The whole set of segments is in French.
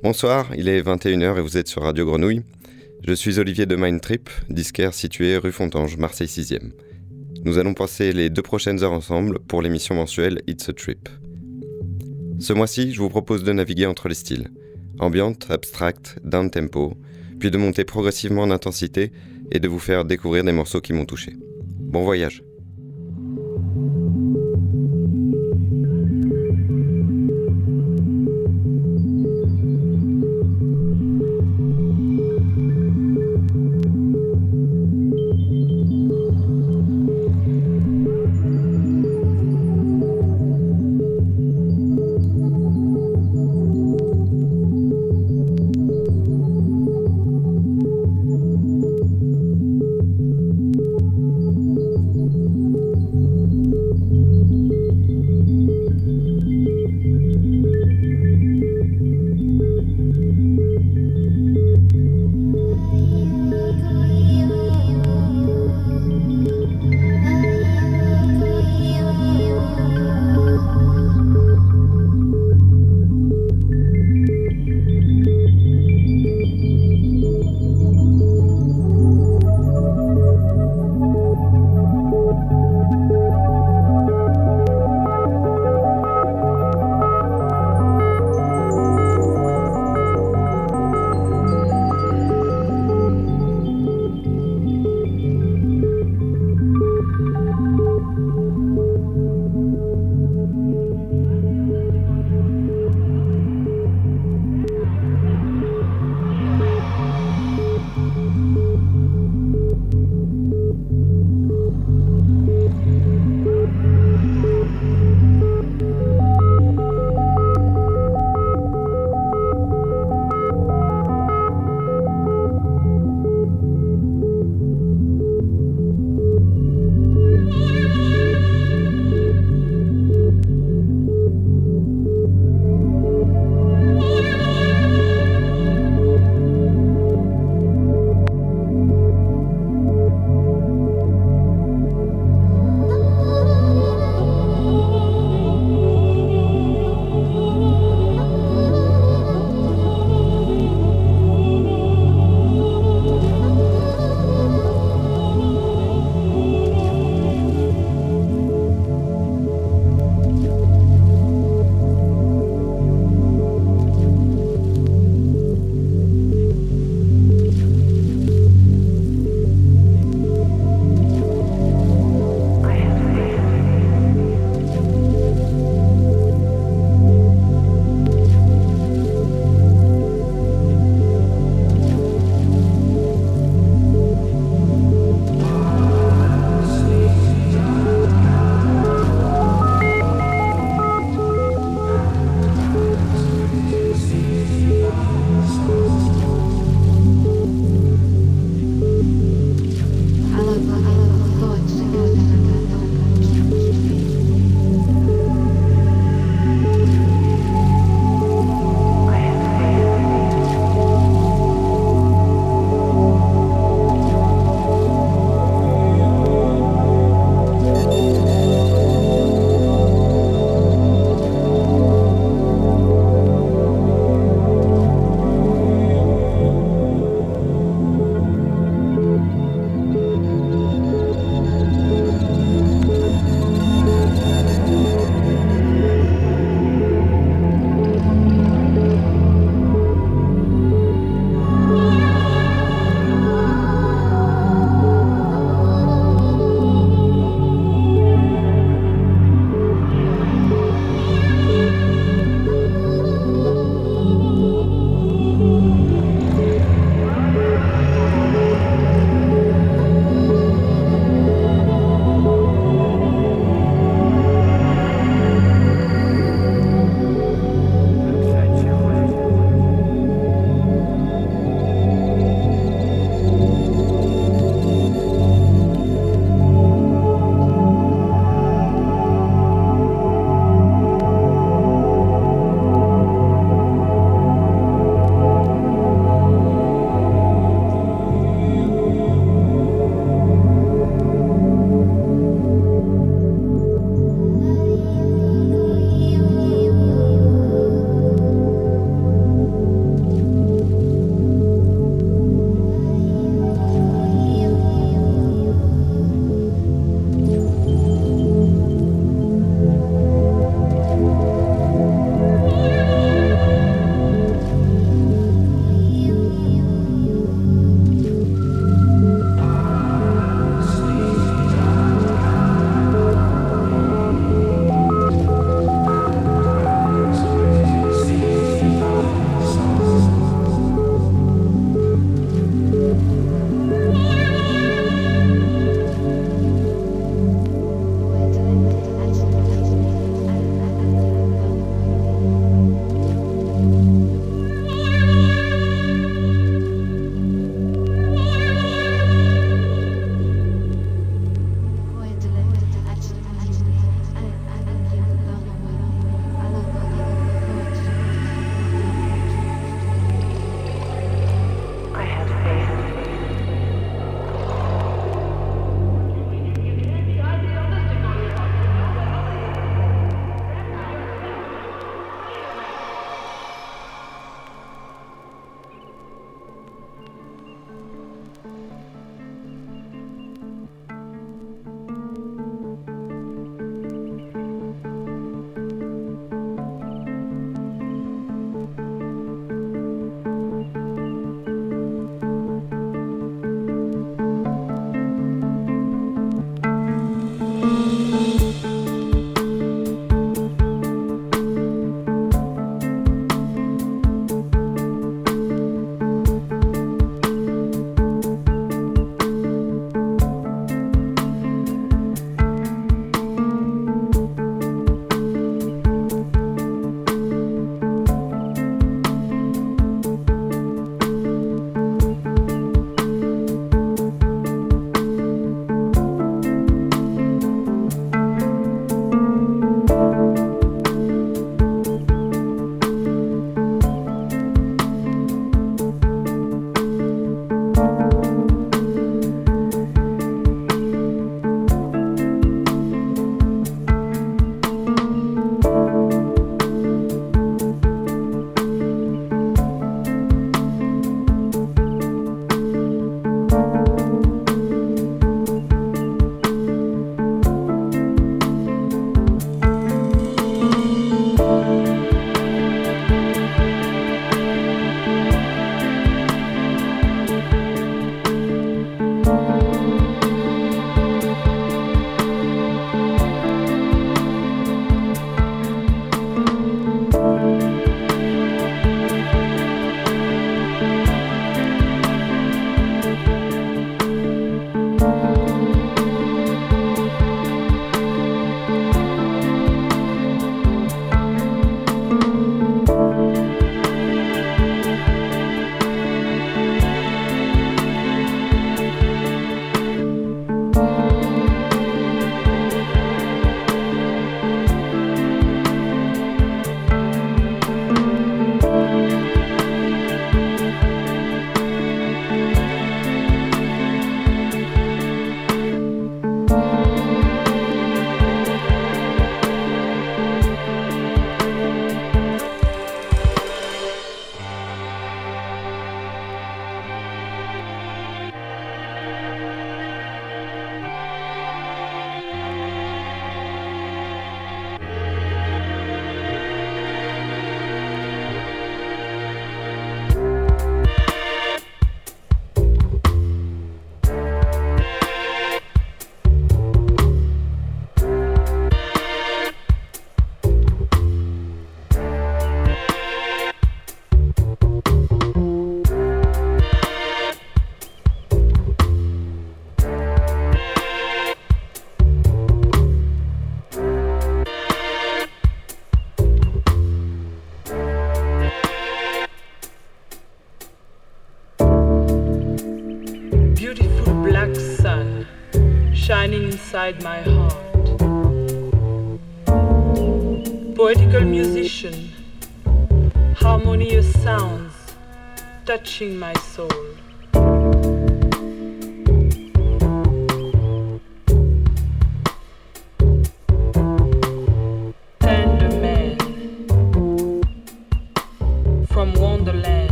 Bonsoir, il est 21h et vous êtes sur Radio Grenouille. Je suis Olivier de Mindtrip, disquaire situé rue Fontange, Marseille 6e. Nous allons passer les deux prochaines heures ensemble pour l'émission mensuelle It's a Trip. Ce mois-ci, je vous propose de naviguer entre les styles ambiante, abstract, down tempo, puis de monter progressivement en intensité et de vous faire découvrir des morceaux qui m'ont touché. Bon voyage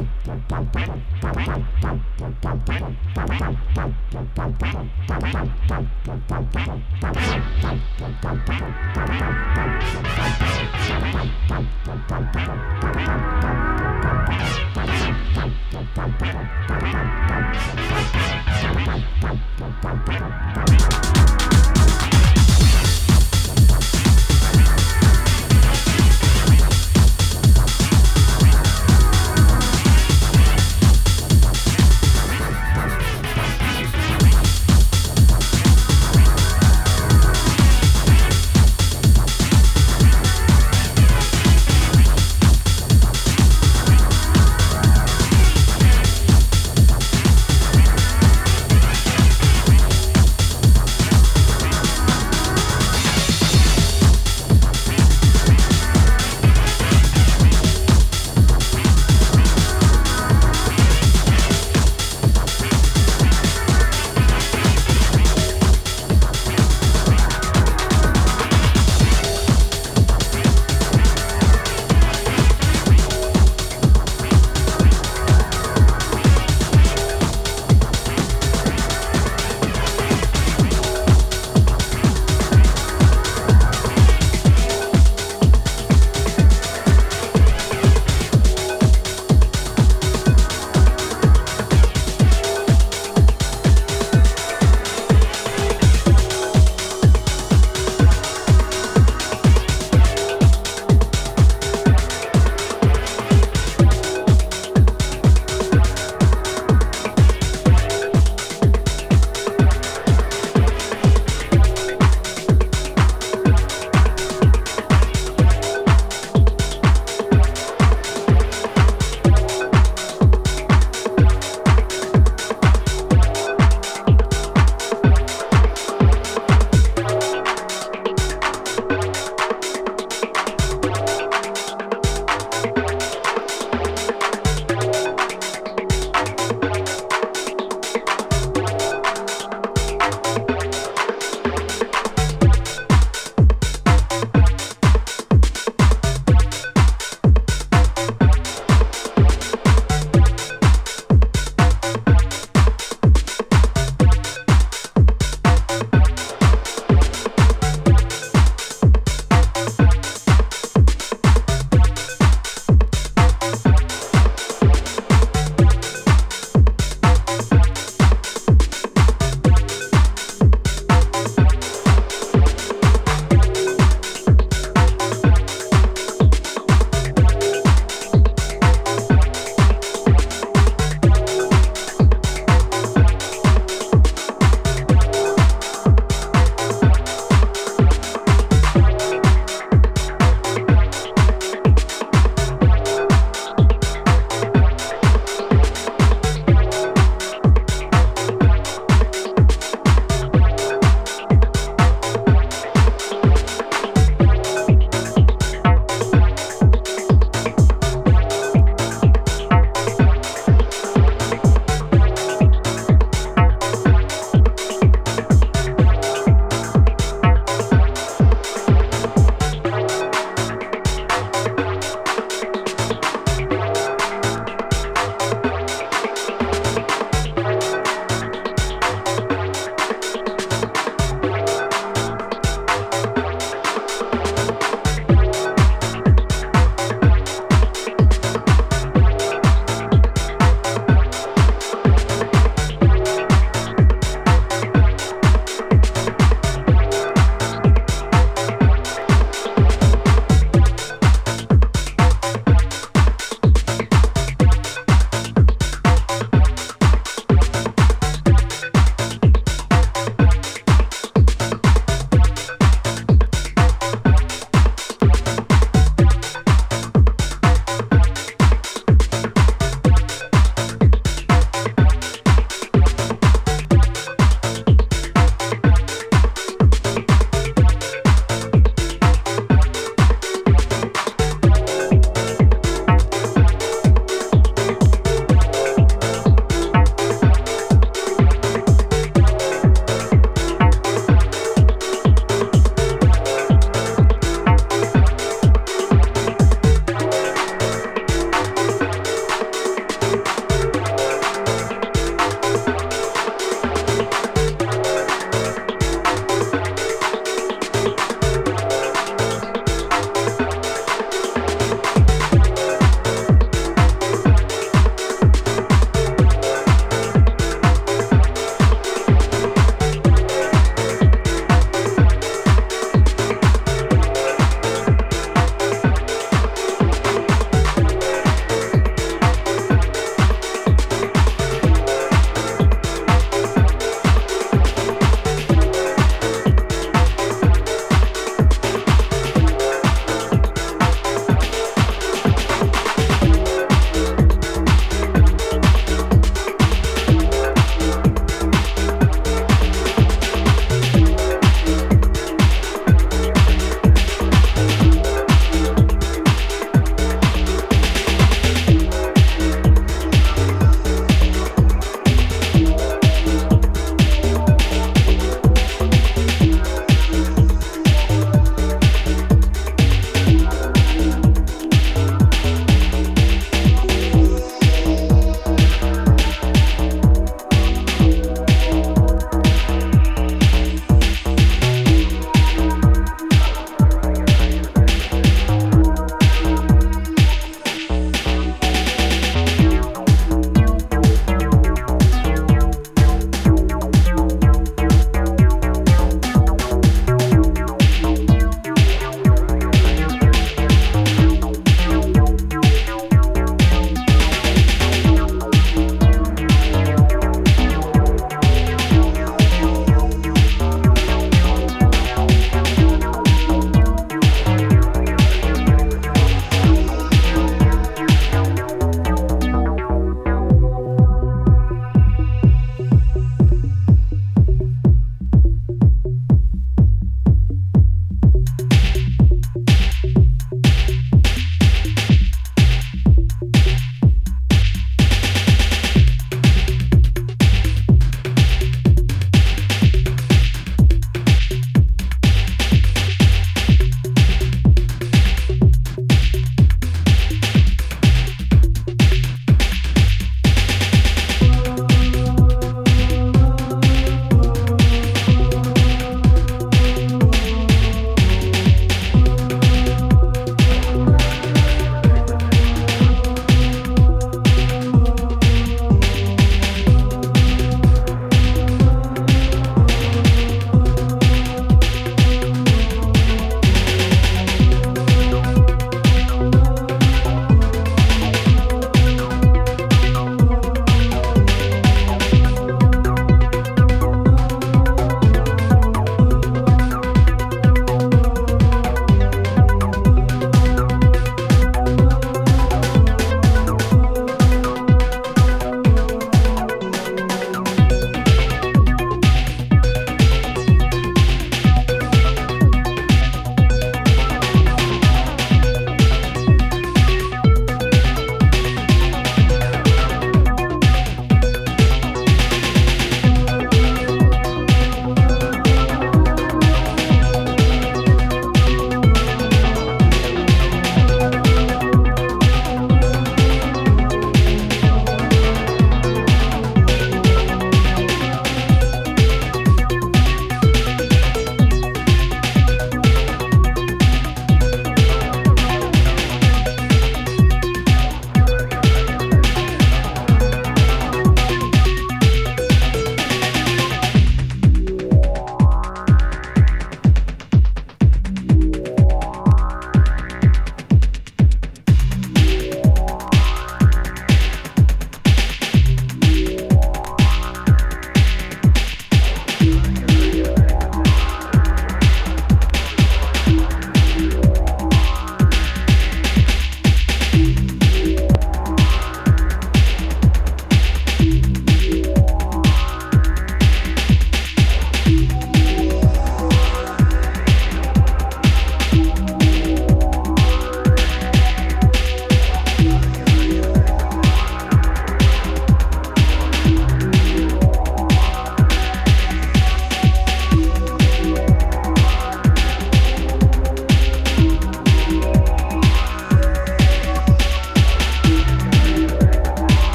Thank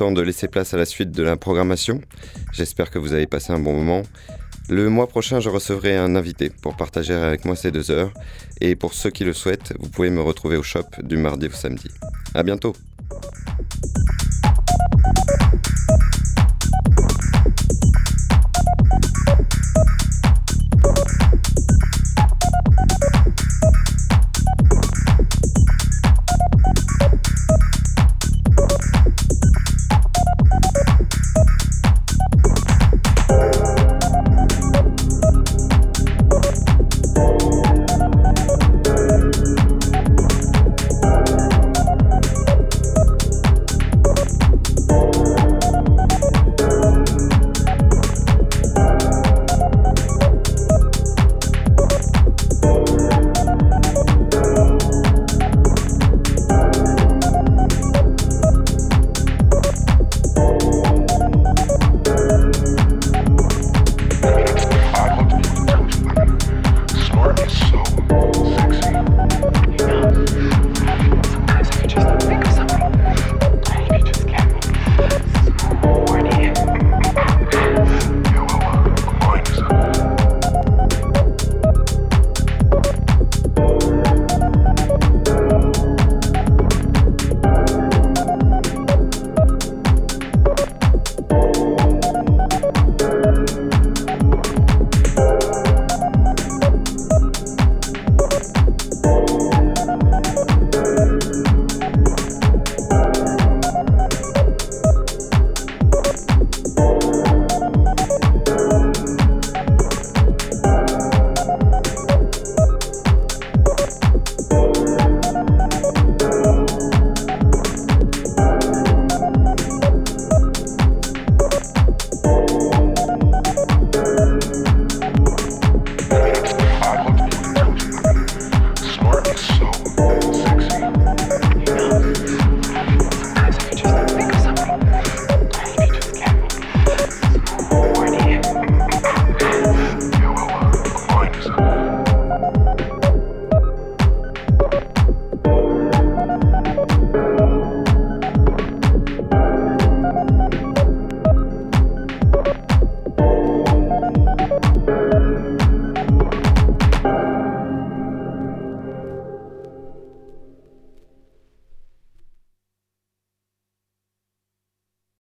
de laisser place à la suite de la programmation. J'espère que vous avez passé un bon moment. Le mois prochain, je recevrai un invité pour partager avec moi ces deux heures. Et pour ceux qui le souhaitent, vous pouvez me retrouver au shop du mardi au samedi. À bientôt!